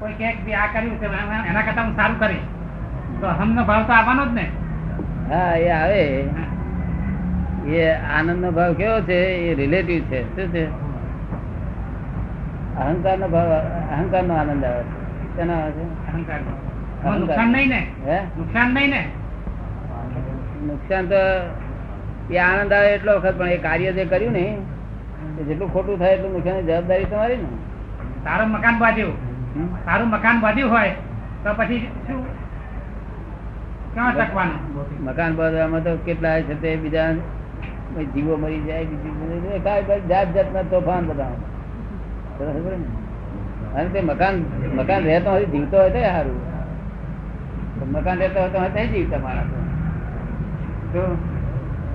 કોઈ કે આ કર્યું છે એના કરતા હું સારું કરીશ. તો અહમનો ભાવ તો આવવાનો જ ને. હા એ આવે. એ આનંદ નો ભાવ કેવો છે? એ રિલેટિવ છે. શું છે? અહંકાર નો ભાવ અહંકાર નો આનંદ આવે છે. કેનો આવે છે? અહંકાર. નુકસાન નહીં ને. હે? નુકસાન નહીં ને. નુકસાન તો એ આનંદ આવે એટલો વખત પણ એ કાર્ય જે કર્યું ને જેટલું ખોટું થાય એટલું નુકસાન જવાબદારી તમારી ને. સારું મકાન હમ? સારું મકાન બાંધ્યું હોય તો પછી શું? મકાન બાંધવામાં તો કેટલા છે તે બીજા જીવો મરી જાય બીજું જાત જાતના તોફાન બધા અને તે મકાન મકાન રહેતો હોય જીવતો હોય તો સારું. મકાન રહેતો હોય તો હોય તો જીવતા માણસો. તો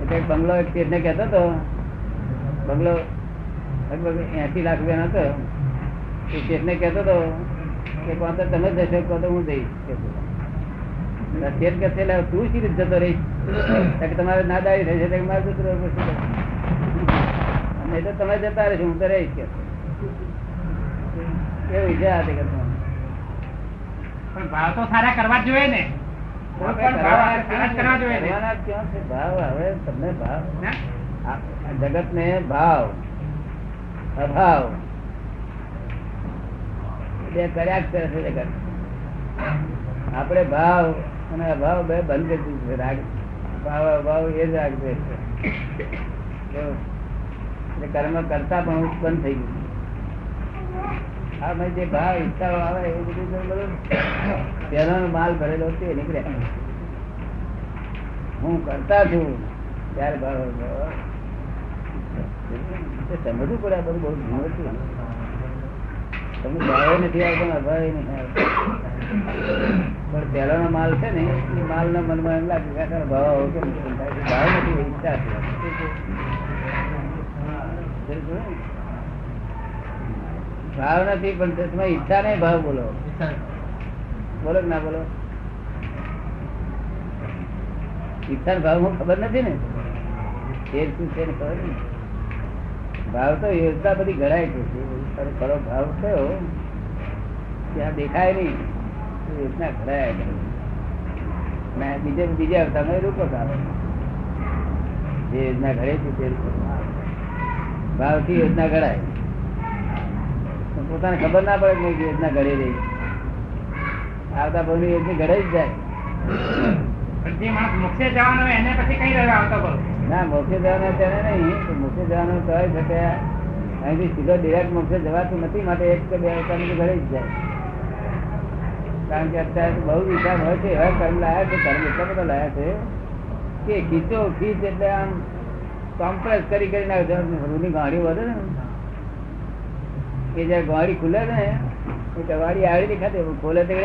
એટલે બંગલો એક શેઠને કહેતો હતો. બંગલો લગભગ એસી લાખ રૂપિયાનો હતો. શેઠને કહેતો હતો કે કોણ તો તમે જશો કહો તો હું જઈશ. શેઠ કે તું શી રીતે જતો રહીશ? કે તમારે નાદારી થઈ છે મારે જતું રહેવું પડશે." અને તો તમે જતા રહેશો હું તો રહીશ કે કેવી છે આ પણ ભાવ તો સારા કરવા જોઈએ ને. કોઈ પણ ભાવ સારા જ કરવા જોઈએ ને કરવાના જ ક્યાં છે ભાવ હવે તમને ભાવ હે? જગત ને ભાવ અભાવ બે કર્યા જ કરે છે આપણે ભાવ, અને અભાવ બે બંધ કરી છે, રાગ. ભાવ અભાવ એ જ રાગ છે. એટલે કર્મ કરતા પણ ઉત્પન્ન થઈ ગયું. હા ભાઈ જે ભાવ, ઈચ્છાઓ આવે એ બધું બધું પહેલાનો માલ ભરેલો તે નીકળે. હું કરતા છું, ત્યારે. સમજવું પડે બધું બહુ ધીમું છે ભાવે નથી આવતો અભાવે નથી આવતો. પણ પહેલાનો માલ છે ને એ માલના મનમાં એમ લાગે કે ભાવ આવો કેમ નથી? ભાવ નથી ઈચ્છા છે. ભાવ નથી પણ તમે ઈચ્છા નહીં ભાવ બોલો. બોલો ના બોલો? ઈચ્છા ભાવ ખબર નથી ને? એ શું છે ખબર? નહીં ભાવ તો યોજના બધી ઘડાય છે. ખરો ભાવ થયો, ત્યાં દેખાય નહીં. યોજના ઘડાય મેં બીજે બીજે અવતારમાં રૂપક આવે. જે યોજના ઘડે છે તે આવે. ભાવથી યોજના ઘડાય. પોતાને ખબર ના પડે કે યોજના ઘડી રહી આવતા ભાવની યોજના ઘડે જ જાય. જે માણસ મોક્ષે જવાનો એને પછી કઈ રહ્યો આવતા ભાવ ના, મોક્ષે જવાના તેને નહીં તો મોક્ષે જવાનું તો હોય છે કે અહીંથી સીધો ડિરેક્ટ મોક્ષે જવાતું નથી, માટે એક કે બે અવતારની ઘરે જ જાય. કારણ કે અત્યારે બહુ વિચાર હોય છે, એવા કર્મ લાયા છે, કર્મ એટલા બધા લાયા છે, કે ખીચો, ખીચ એટલે આમ કોમ્પ્રેસ કરી કરી નાખે રૂની ગાડી વધે ને. એ જયારે ગાડી ખુલે ને, એ ગાડી આવી દેખાતી ખોલે તે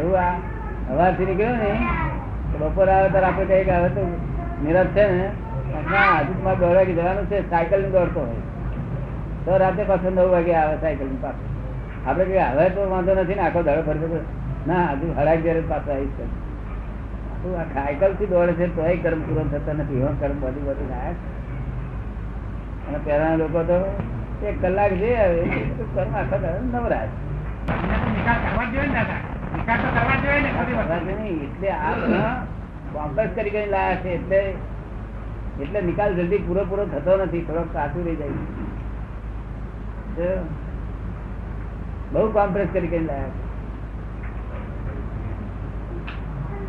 એવું આ હવાથી નીકળ્યો ને તો બપોર આવે ત્યારે આપણે કહીએ કે હવે તો નિરાશ છે ને ના, હજુ મારે વાગે જવાનું છે સાયકલ ને દોડતો હોય. તો રાતે પાછો નવ વાગે આવે સાયકલની પાછો. આપણે કહીએ, હવે તો વાંધો નથી ને, આખો દાડો ફરતો ના, હજુ હરાક જયારે પાછો આવીશ તો. આખું આ સાયકલથી દોડે છે, તોય કર્મ પૂરો થતા નથી. એવા કર્મ બધું બધું લાયા અને પહેલાના લોકો તો એક કલાક જે આવે કર્મ આખા દાડો નિકાલ કરવા જોઈએ ને દાદા. એટલે આ કોમ્પ્લેક્સ કરી કરીને લાયા છે, એટલે એટલે નિકાલ જલ્દી પૂરો પૂરો થતો નથી, થોડોક સાચું રહી જાય. બહુ કોમ્પ્લેક્સ કરી કરીને લાયા છે.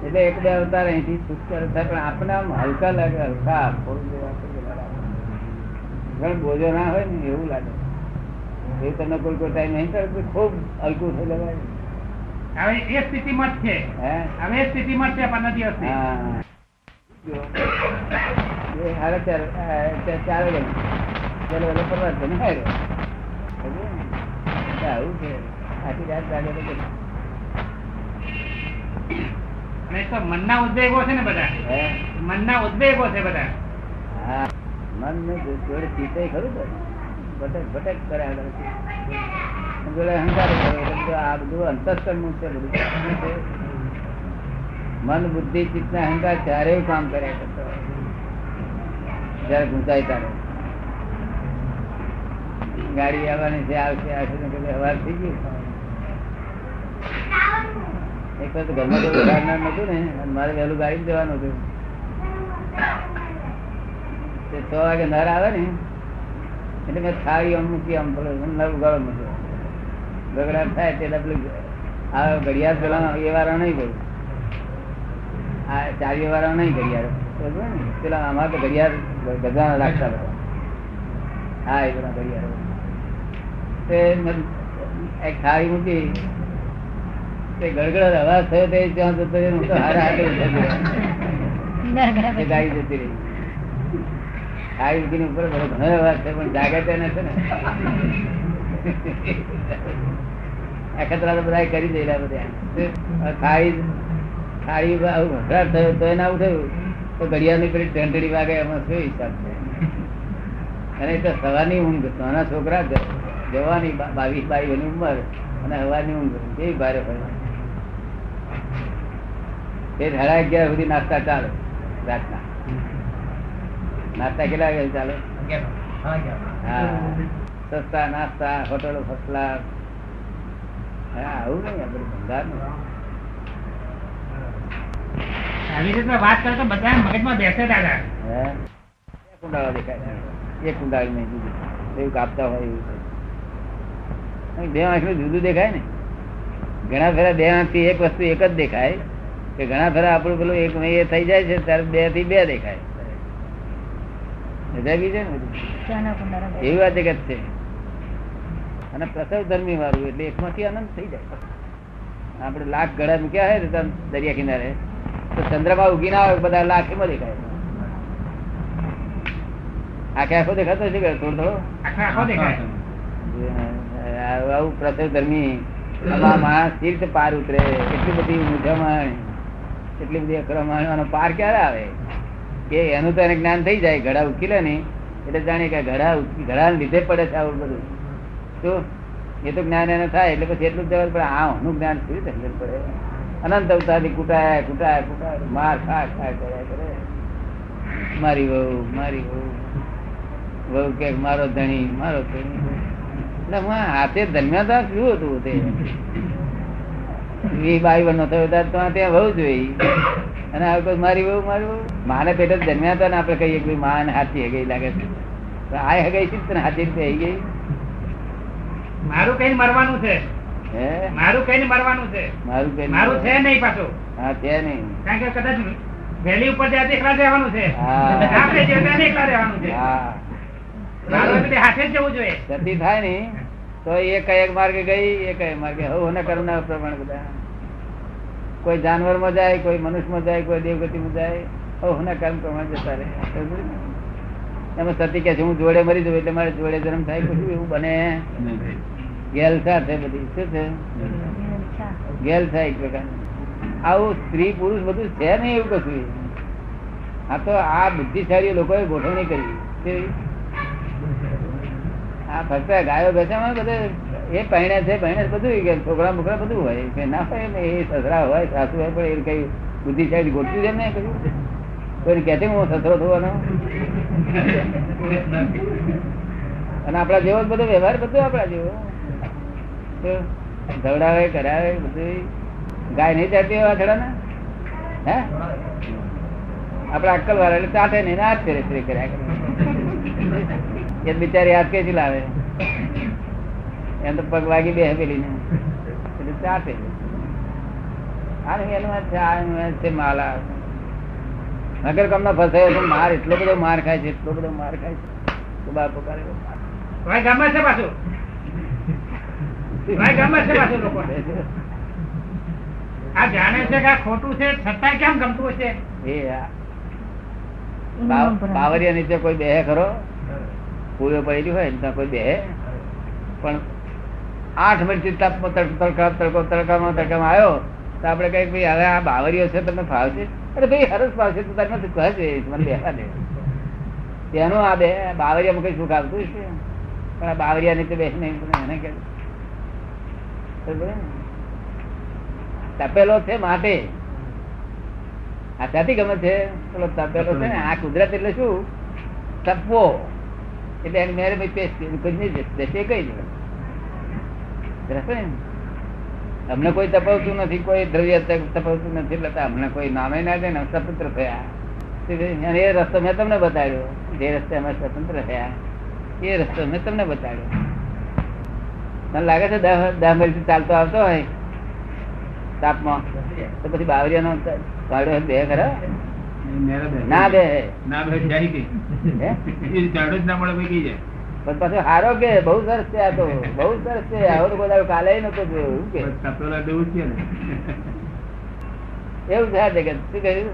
એટલે એક બે અવતાર અહીંથી છુટકારો થાય પણ આપણે આમ હલકા લાગે, હલકા ઘણ બોજો ના હોય ને, એવું લાગે. એ તમને કોઈ કોઈ ટાઈમ નહીં કરે ખૂબ હલકું થઈ લગાય હવે એ સ્થિતિમાં જ છે. હવે એ સ્થિતિમાં જ છે પંદર દિવસથી હા. એ સાડા ચાર આ, ચાર ચાર વાગે ચાલો એટલે પરવાર છે ને આવું છે. આખી રાત જાગે અને તો મનના ઉદ્વેગો છે ને બધા? મનના ઉદ્વેગો છે બધા. હા. મન ને જોડે ખરું તો? ભટક કર્યા કરે આ બધું બધું મન, બુદ્ધિ, ચિત્ત ને અહંકાર ત્યારે કામ કર્યા કરતો. જયારે ગુંચાય ત્યારે. ગાડી આવવાની છે, આવશે આવશે ને હવાર થઈ ગયું એક વખત ઘરમાં મારે વહેલું ગાડી જવાનું હતું. છ વાગે નર આવે ને, એટલે મેં થાળી આમ મૂકી આમ પેલો નર ઉગાડો મૂક્યો ગગડાટ થાય એટલે પેલું, આ ઘડિયાળ પેલા એ વાળા નહીં બોલું આ ચાવી વાળા નહીં ઘડિયાળ. પેલા આમાં તો ઘડિયાળ ગજાના રાખતા બધા હા, એ પેલા ઘડિયાળ. તે એક થાળી મૂકી, તે ગળગળ અવાજ થયો તે ત્યાં જતો. હું તો હારા હાથે ગાડી જતી રહી. થાળી મૂકીને ઉપર ઘણો અવાજ થયો, પણ જાગે તેને છે ને. અખતરા તો બધા કરી દેલા બધા. થાળી થાળી આવું થયો તો એને આવું થયું. તો ઘડિયાળની પેલી ટંટડી વાગે એમાં શું હિસાબ છે? અને એ તો સવારની ઊંઘ નાના છોકરા જવાની બાવીસ બાવીસ ઉંમર અને હવાની ઊંઘ. કેવી ભારે હોય. એ સાડા અગિયાર સુધી નાસ્તા ચાલે રાતના. નાસ્તા કેટલા વાગે ચાલે? હા. સસ્તા નાસ્તા હોટલો ફર્સ્ટ ક્લાસ આવું નહીં આપણે ધંધાનું આવી રીતે વાત કરે તો બધા મગજમાં બેસે દાદા. કુંડાળો દેખાય એક કુંડાળી નહીં જુદું એવું કાપતા હોય એવું બે આંખનું જુદું દેખાય ને. ઘણા ફેરા બે આંખથી એક વસ્તુ એક જ દેખાય. કે ઘણા ફેરા આપણું પેલું એક એ થઈ જાય છે ત્યારે બેથી બે દેખાય. સમજાય છે ને બધું? એવી વાત જગત છે. અને પ્રસવ ધર્મી વાળું એટલે એકમાંથી આનંદ થઈ જાય. આપણે લાખ ગળા મૂક્યા હોય ને દરિયા કિનારે? તો ચંદ્રમાં ઉગી ના આવે બધા લાખીમાં દેખાય. આખે આખો દેખાતો છે કે થોડો થોડો? આવું પ્રસવ ધર્મી માણસ તીર્થ પાર ઉતરે. એટલી બધી મૂંઝામણ એટલી બધી અક્રમણ આનો પાર ક્યારે આવે? કે એનું તો એને જ્ઞાન થઈ જાય. ઘડા ઉકેલે ને એટલે જાણે કે ઘડા ઘડા લીધે પડે છે આવું બધું. શું એ તો જ્ઞાન એને થાય એટલે પછી એટલું જ જવાનું પડે આ હું જ્ઞાન શું સમજણ પડે? અનંત અવતારની કુટાય કુટાય કુટાય, માર ખા ખા કર્યા કરે. મારી વહુ મારી વહુ. વહુ કે મારો ધણી મારો ધણી. એટલે હું હાથે ધન્યતા શું હતું તે? એ બાઈ નો થયો તો ત્યાં વહુ જોઈ અને વખત મારી વહુ મારી વહુ. માને પેટે જન્મ્યા હતા ને આપણે કહીએ કે માન હાથી હગઈ લાગે છે. આ હગાઈ છે ને હાથી હઈ ગઈ મારું કઈ મરવાનું છે. મારું કઈ મરવાનું છે. મારું કઈ મારું છે નહીં પાછું. હા છે નહીં. કારણ કે કદાચ વહેલી ઉપર જાય એકલા રહેવાનું છે. આપણે જે ત્યાં એકલા રહેવાનું છે. મારું એટલે હાથે જ જવું જોઈએ. સતી થાય ને. તો એ કયેક માર્ગે ગઈ એ કયેક માર્ગે. હવે ના પ્રમાણે બધા. કોઈ જાનવરમાં જાય કોઈ મનુષ્યમાં જાય કોઈ દેવગતિ માં જાય. હવે કર્મ પ્રમાણે જતા રહે. ને? એમાં સતી કે છે હું જોડે મરી જવું એટલે મારે જોડે જન્મ થાય કશું એવું બને. ગેલ છે બધી. શું છે? ગેલસા એક પ્રકાર આવું સ્ત્રી પુરુષ બધું છે નહીં એવું કશું. આ તો આ બુદ્ધિશાળી લોકોએ ગોઠવણી કરી. આ ફક્ત ગાયો બેસામાં બધે એ પહેણે છે પહેણે બધું કે છોકરા મોકરા બધું હોય. કે ના હોય ને એ સસરા હોય સાસુ હોય પણ એ કઈ બુદ્ધિશાળી ગોઠવી દે ને કહ્યું કોઈ કહે હું સસરો થવાનો? અને આપડા જેવો બધો વ્યવહાર બધો આપડા જેવો. ધવડાવે કરાવે બધું ગાય નહીં ચાટતી એવા વાછડા ને હે? આપડે અક્કલ વાળા એટલે ચાટે નહીં ને ફેરે ફેરે કર્યા કરે. એ બિચારી હાથ કે લાવે? એમ તો પગ વાગી બે પેલી ને એટલે ચાટે આ એનું છે, આ છે, માલા. નગર કામ ના ફસાયો તો માર એટલો બધો માર ખાય છે એટલો બધો માર ખાય છે. તો બાપો કરે ભાઈ ગમે છે પાછું? ભાઈ ગમે છે પાછું લોકો? આ જાણે છે કે આ ખોટું છે છતાંય કેમ ગમતું હશે? એ બાવરિયા નીચે કોઈ બેહે ખરો? પૂર્વ પડેલી હોય ને ત્યાં કોઈ બેહે. પણ આઠ મિનિટ તડકા તડકો તડકામાં તડકામાં આવ્યો તો આપણે કઈ ભાઈ હવે આ બાવરીઓ છે તમને ફાવશે? અરે ભાઈ હરસ ફાવશે તો તારે નથી કહે છે, મને બેહવા દે. તેનું આ બે બાવરિયામાં કઈ સુખ આવતું છે પણ આ બાવરિયા નીચે બેસી નહીં એને કે તપેલો છે માટે. આ ત્યાંથી ગમે છે? પેલો તપેલો છે ને, આ કુદરત એટલે શું? તપવો. એટલે એને મેરે ભાઈ પેસ્ટ કોઈ નહીં દેશે કઈ દે ને? અમને કોઈ તપાવતું નથી કોઈ દ્રવ્ય તપાવતું નથી એટલે અમને કોઈ નામે ના દે ને સ્વતંત્ર થયા. એ રસ્તો મેં તમને બતાડ્યો. જે રસ્તે અમે સ્વતંત્ર થયા એ રસ્તો મેં તમને બતાડ્યો. મને લાગે છે મિનિટ ચાલતો આવતો હોય તાપમાં. તો પછી બાવરિયાનો કાઢ્યો બે ખરા? ના બે. ના બે. જાય કે. ના મળે ભાઈ જાય. પણ પાછો હારો કે બહુ સરસ છે આ તો. બહુ સરસ છે. આવું બધા કાલે નતો જોયું કે. એવું થાય છે કે શું કહ્યું?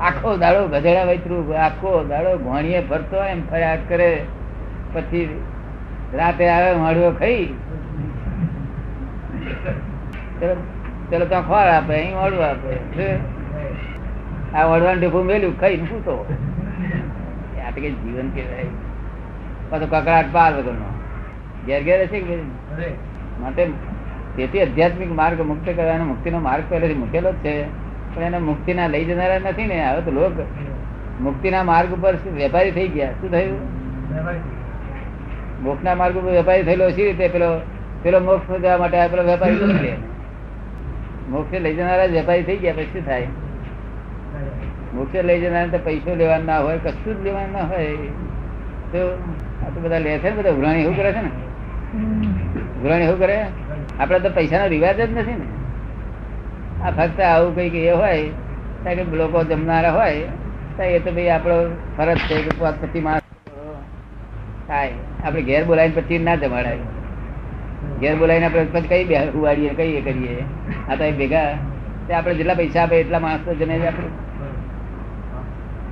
આખો દાડો ગધેડા વૈતરું આખો દાડો ભણીએ ફરતો એમ ફર્યા કરે. પછી રાતે આવે માળવો ખાઈ. ચલો ત્યાં ખોળ આપે અહીં મળવું આપે. આ વળવાનું ઢેફું મેલ્યું ખાઈ પૂતો આ તો કઈ જીવન કેવાય પાછો કકડાટ પાર વગરનો. ઘેર ઘેર હશે કે માટે તેથી આધ્યાત્મિક માર્ગ મુક્ત કરવાનો મુક્તિનો માર્ગ પહેલેથી મૂકેલો જ છે. પણ એને મુક્તિના લઈ જનારા નથી ને હવે તો લોક મુક્તિના માર્ગ ઉપર વેપારી થઈ ગયા? શું થયું? મોક્ષના માર્ગ ઉપર વેપારી થયેલો સી રીતે? પેલો પેલો મોક્ષ જવા માટે પેલો વેપારી બની લે મોક્ષે લઈ જનારા વેપારી થઈ ગયા પછી શું થાય? મોક્ષે લઈ જનારા તો પૈસો લેવાના ના હોય કશું જ લેવાનું ના હોય. તો આ તો બધા લે છે બધા ઉઘરાણી એવું કરે છે ને? ઉઘરાણી એવું કરે? આપડે તો પૈસાનો રિવાજ જ નથી ને. આ ફક્ત આવું કંઈક એ હોય, ત્યાં કે લોકો જમનારા હોય એ તો ભાઈ આપણો ફરજ છે કે પછી માણસ થાય. આપણે ઘેર બોલાવીને પછી ના જમાડાય. ઘેર બોલાવીને આપણે પછી કઈ બે ઉવાડીએ કઈ એ કરીએ? આ તો ભેગા. આપણે જેટલા પૈસા આપે એટલા માણસ જમે આપણે.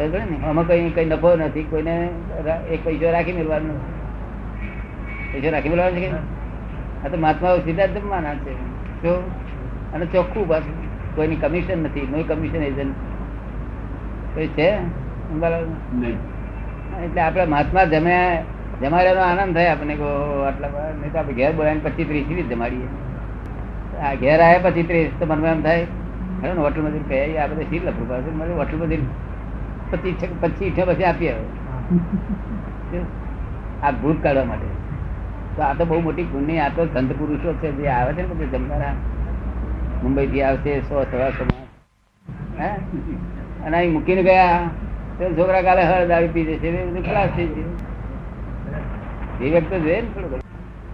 આમાં કઈ કઈ નફો નથી કોઈને એક પૈસો રાખી મેળવાનો પૈસો રાખી મેળવાનો છે કે આ તો મહાત્મા સીધા જ જમવાના છે. જો અને ચોખ્ખું બસ કોઈની કમિશન નથી કોઈ કમિશન એજન્ટ કોઈ છે? એટલે આપણે મહાત્મા જમ્યા જમાડ્યાનો આનંદ થાય આપણને કહો આટલા નહીં તો આપણે ઘેર બોલાવીને પચીસ ત્રીસ સુધી જ જમાડીએ. આ ઘેર આવ્યા પછી ત્રીસ તો મનમાં એમ થાય ને હોટલ મજૂર કહે આ બધા શી લખવું પાસે મને હોટલ મજૂર પચીસ પચીસ છે પછી આપીએ આ ભૂત કાઢવા માટે. તો આ તો બહુ મોટી પુણ્ય આ તો સંત પુરુષો છે જે આવે છે ને બધે જમનારા. મુંબઈ થી આવશે સો સવા સો. હે? અને અહીં મૂકીને ગયા. તો છોકરા કાલે હળ દાવી પી જશે. બધું ખલાસ થઈ જશે વિવેક તો જોઈએ ને થોડું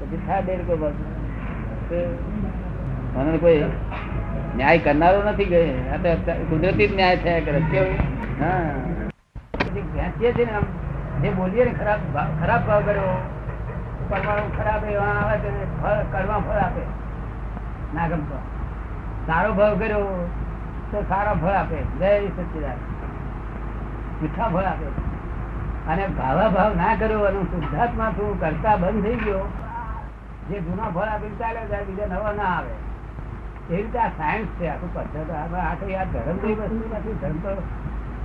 પછી થાય દે કોઈ બસ. મને કોઈ ન્યાય કરનારો નથી ગયો. આ તો કુદરતી જ ન્યાય થયા કરે. કેવું? ખરાબ ભાવ કર્યો સારો ભાવ કર્યો તો સારો ફળ આપે. જય સચિદાન મીઠા ફળ આપે. અને ભાવા ભાવ ના કર્યો અને શુદ્ધાત્મા તું કરતા બંધ થઈ ગયો. જે જૂના ફળ આપી ચાલે જાય બીજા નવા ના આવે. એ રીતે આ સાયન્સ છે, આખું પદ્ધતિ, આ કઈ આ ધર્મ કઈ વસ્તુ નથી. ધર્મ તો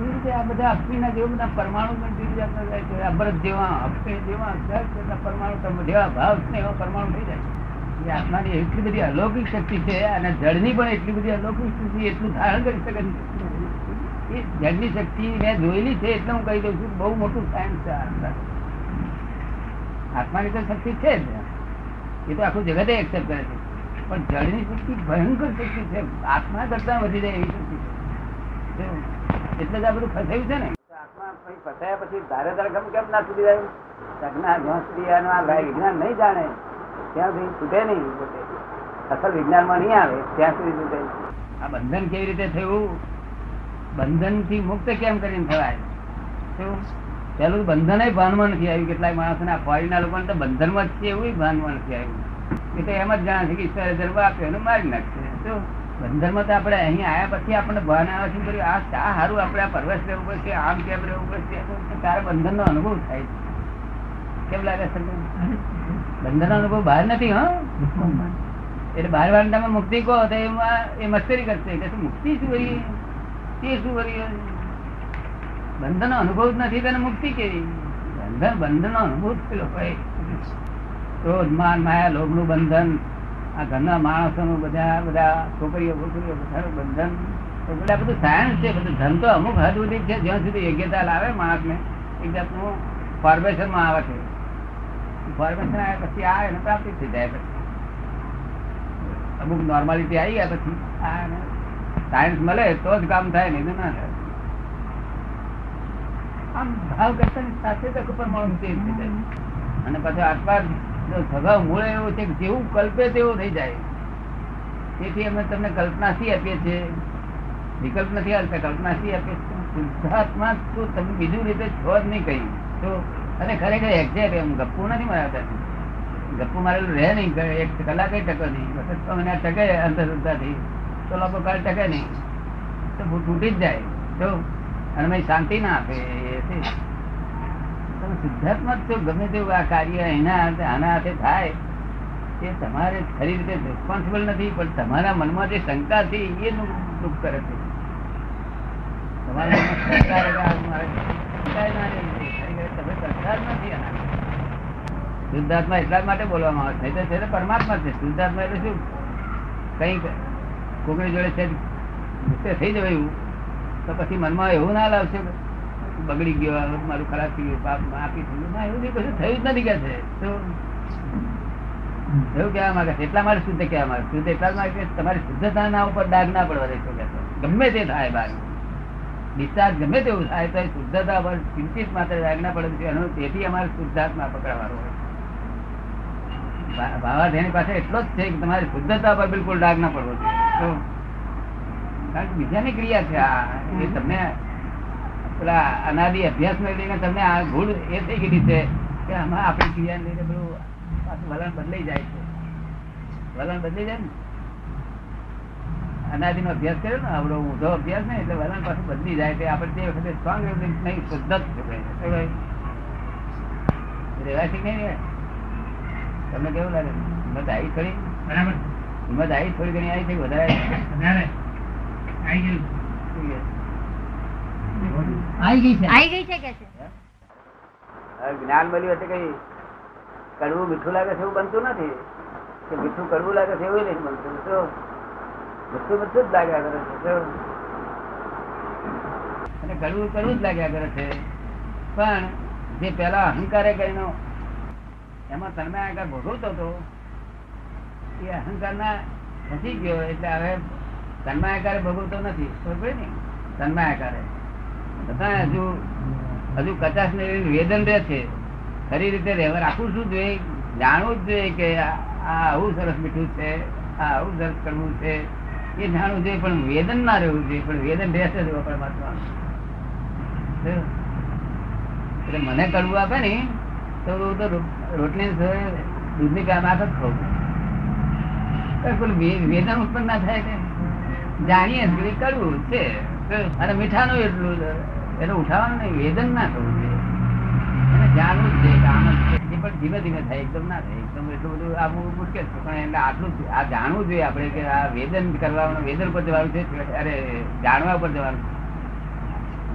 રીતે જેવા બધા જેવા અફીણ જેવા પરમાણુ આત્માની એટલી બધી અલૌકિક શક્તિ છે અને જળની પણ એટલી બધી અલૌકિક શક્તિ એટલું ધારણ કરી શકે છે. એ જળની શક્તિ મેં જોયેલી છે એટલે હું કહી દઉં છું બહુ મોટું સાયન્સ છે આત્માની તો શક્તિ છે જ. એ તો આખું જગતે એક્સેપ્ટ કરે છે. પણ જળની શક્તિ ભયંકર શક્તિ છે. આત્મા કરતા વધી જાય એવી શક્તિ છે. એટલે જ આ બધું ફસાયું છે ને. ફસાયા પછી ધારે ધારે ગમ કેમ ના છૂટી જાય? સગના આ વિજ્ઞાન નહીં જાણે. ત્યાં સુધી છૂટે નહીં. અસલ વિજ્ઞાનમાં નહીં આવે ત્યાં સુધી છૂટે. આ બંધન કેવી રીતે થયું? બંધનથી મુક્ત કેમ કરીને થવાય? શું? પેલું બંધન ભાનમાં નથી આવ્યું. કેટલાક માણસો ના ફોરીના લોકો તો બંધનમાં જ છે એવું ભાનમાં નથી આવ્યું. એ તો એમ જ જાણે છે કે ઈશ્વરે ધર્મ આપ્યો એનું મારી નાખશે. શું? બંધનમાં તો આપણે અહીં આયા પછી આપણને ભાન આવે છે કર્યું? આ શા સારું આપણે આ પરવેશ રહેવું પડશે? આમ કેમ રહેવું પડશે? તારે બંધનનો અનુભવ થાય છે. કેમ લાગે છે બંધન અનુભવ બહાર નથી, હા? એટલે બહાર વાળા તમે મુક્તિ કહો તો એ મશ્કરી કરશે. કે મુક્તિ શું કરી તે શું કરી બંધન અનુભવ જ નથી, તેને મુક્તિ કેવી? બંધન બંધન અનુભવ જ પેલો હોય. ક્રોધ માન, માયા લોભનું બંધન. આ ઘરના માણસો નું બધા બધા છોકરીઓ છોકરીઓ બધાનું બંધન બધા બધું સાયન્સ છે, બધું ધન તો અમુક હદ સુધી છે, જ્યાં સુધી યોગ્યતા લાવે માણસને, એક જાતનું ફોર્મેશનમાં આવે છે. ફોર્મેશન આવે પછી આ એને પ્રાપ્તિ થઈ જાય પછી. અમુક નોર્માલિટી આવી ગયા પછી આ સાયન્સ મળે તો જ કામ થાય, નહીં ના થાય. આમ ભાવ કરતા સાથે તક ઉપર માણસ ચેન્જ અને પછી જો સ્વભાવ મૂળ એવો છે જેવું કલ્પે તેવું થઈ જાય. તેથી અમે તમને કલ્પના શી આપીએ છીએ? વિકલ્પ નથી આવતા, કલ્પના શી આપીએ શુદ્ધાત્મા તો તમે બીજું રીતે છો જ નહીં કહી તો અને ખરેખર એક્ઝેક્ટ એમ ગપ્પુ નથી મારા ગપ્પુ મારેલું રહે નહીં એક કલાક ટકે નહીં. વખત છ મહિના ટકે અંધશ્રદ્ધાથી. તો લોકો કાલ ટકે નહીં. તો તૂટી જ જાય. તો અને શાંતિ ના આપે એ છે. તમે જ છો ગમે તેવું આ કાર્ય એના આના હાથે થાય, એ તમારે ખરી રીતે રિસ્પોન્સિબલ નથી, પણ તમારા મનમાં જે શંકા છે એ દુઃખ કરે છે. તમારા મનમાં શુદ્ધાત્મા એટલા માટે બોલવામાં આવે છે. તો છે પરમાત્મા છે. શુદ્ધાત્મા એટલે શું? કઈ કોકની જોડે છે ગુસ્સે થઈ જવાયું તો પછી મનમાં એવું ના લાવશે બગડી ગયો મારું ખરાબ થઈ ગયું પાપ માફી થઈ ગયું એવું કશું થયું જ નથી કે છે. તો એવું માંગે એટલા માટે શુદ્ધ કહેવા માંગે શુદ્ધ એટલા જ તમારી શુદ્ધતાના ઉપર ડાઘ ના પડવા દેશો કે ગમે તે થાય બાર ડિસ્ચાર્જ ગમે તેવું થાય, તો શુદ્ધતા પર ચિંતિત માત્ર ડાઘ ના પડે. એનો તેથી અમારે શુદ્ધાત્મા પકડવાનો હોય. ભા- ભાવાધ્યાની પાસે એટલો જ છે કે તમારી શુદ્ધતા પર બિલકુલ ડાઘ ના પડવો જોઈએ. કારણ કે બીજાની ક્રિયા છે આ. એ તમને પેલા અનાદિ અભ્યાસ ને લઈને તમને આ ભૂલ એ થઈ ગઈ છે કે આમાં આપણી ક્રિયા લઈને બધું પાછું વલણ બદલાઈ જાય છે. વલણ બદલાઈ જાય ને? અનાદિ નો અભ્યાસ કર્યો ને આવડો ઊંધો અભ્યાસ ને એટલે વલણ પાછું બદલી જાય તે આપણે તે વખતે સ્ટ્રોંગ નહીં શુદ્ધ જ? રહેવાસી નહીં તમને કેવું લાગે? હિંમત આવી થોડી? બરાબર. હિંમત આવી થોડી ઘણી આવી છે વધારે? આવી? ગયું? આવી ગઈ છે. આવી ગઈ છે કે છે? જ્ઞાન મળ્યું હશે કઈ? કડવું મીઠું લાગે છે એવું બનતું નથી. કે મીઠું કડવું લાગે છે એવું નહીં બનતું. શું મીઠું મીઠું જ લાગ્યા કરે છે. અને કડવું કડવું જ લાગ્યા કરે છે. પણ જે પેલા અહંકારે કરીને એમાં તમે આગળ ભોગવતો હતો એ અહંકાર ના નથી ગયો. એટલે હવે તન્માયકારે ભોગવતો નથી. ખબર પડી ને તન્મય આકારે હજુ હજુ કચાશ ને વેદન રહે છે, ખરી રીતે રહેવા રાખવું શું જોઈએ? જાણવું જ જોઈએ કે આ આવું સરસ મીઠું છે, આ આવું સરસ કરવું છે, એ જાણવું જોઈએ, પણ વેદન ના રહેવું જોઈએ, પણ વેદન રહેશે જ એટલે મને કડવું આપે ને, તો હું તો રોટલી દૂધની ગામ આગળ ખાઉં વેદન ઉત્પન્ન ના થાય કે જાણીએ કડવું છે. અને મીઠાનું એટલું એટલે ઉઠાવવાનું નહીં, વેદન ના થવું જોઈએ. એને જાણવું જ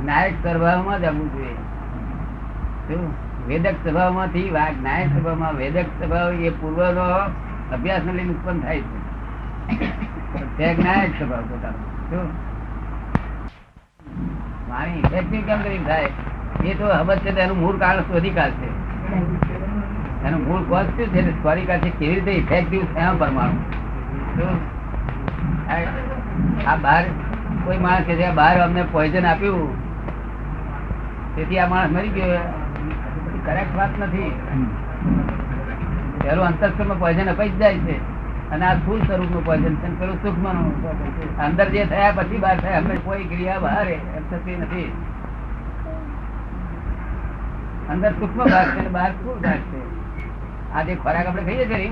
નાયક સ્વભાવમાં જ જોઈએ. વેદક સ્વભાવમાંથી નાયક સ્વભાવમાં વેદક સ્વભાવ એ પૂર્વનો અભ્યાસ લઈને ઉત્પન્ન થાય છે. નાયક સ્વભાવ પોતાનો શું? વાણી ઇફેક્ટિવ કેમ કરી થાય? એ તો હબત છે તેનું મૂળ કારણ સ્વધિકાર છે. એનું મૂળ કોઝ શું છે? ને છે કેવી રીતે ઇફેક્ટિવ થયા પરમાણુ? આ- બહાર કોઈ માણસ કે બહાર અમને પોઈઝન આપ્યું તેથી આ માણસ મરી ગયો. કરેક્ટ વાત નથી. પેલું અંતસ્કરમાં પોઈઝન અપાઈ જ જાય છે. અને આ સ્થુલ સ્વરૂપનું પોઈઝન છે પેલું સૂક્ષ્મનું અંદર જે થયા પછી બહાર થાય અમે કોઈ ક્રિયા બહાર એમ થતી નથી. અંદર સૂક્ષ્મ ભાગ છે બહાર સ્થુલ ભાગ છે. આ જે ખોરાક આપણે ખાઈએ છીએ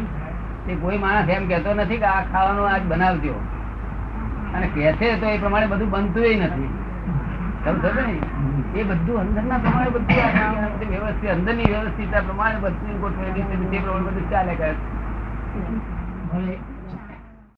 તે કોઈ માણસ એમ કહેતો નથી કે આ ખાવાનું આજ બનાવજો. અને કહે તો એ પ્રમાણે બધું બનતું નથી. એ બધું અંદરના પ્રમાણે બધું વ્યવસ્થિત અંદરની વ્યવસ્થિતતા પ્રમાણે બધું ગોઠવેલી તે પ્રમાણે બધું ચાલે કરે હવે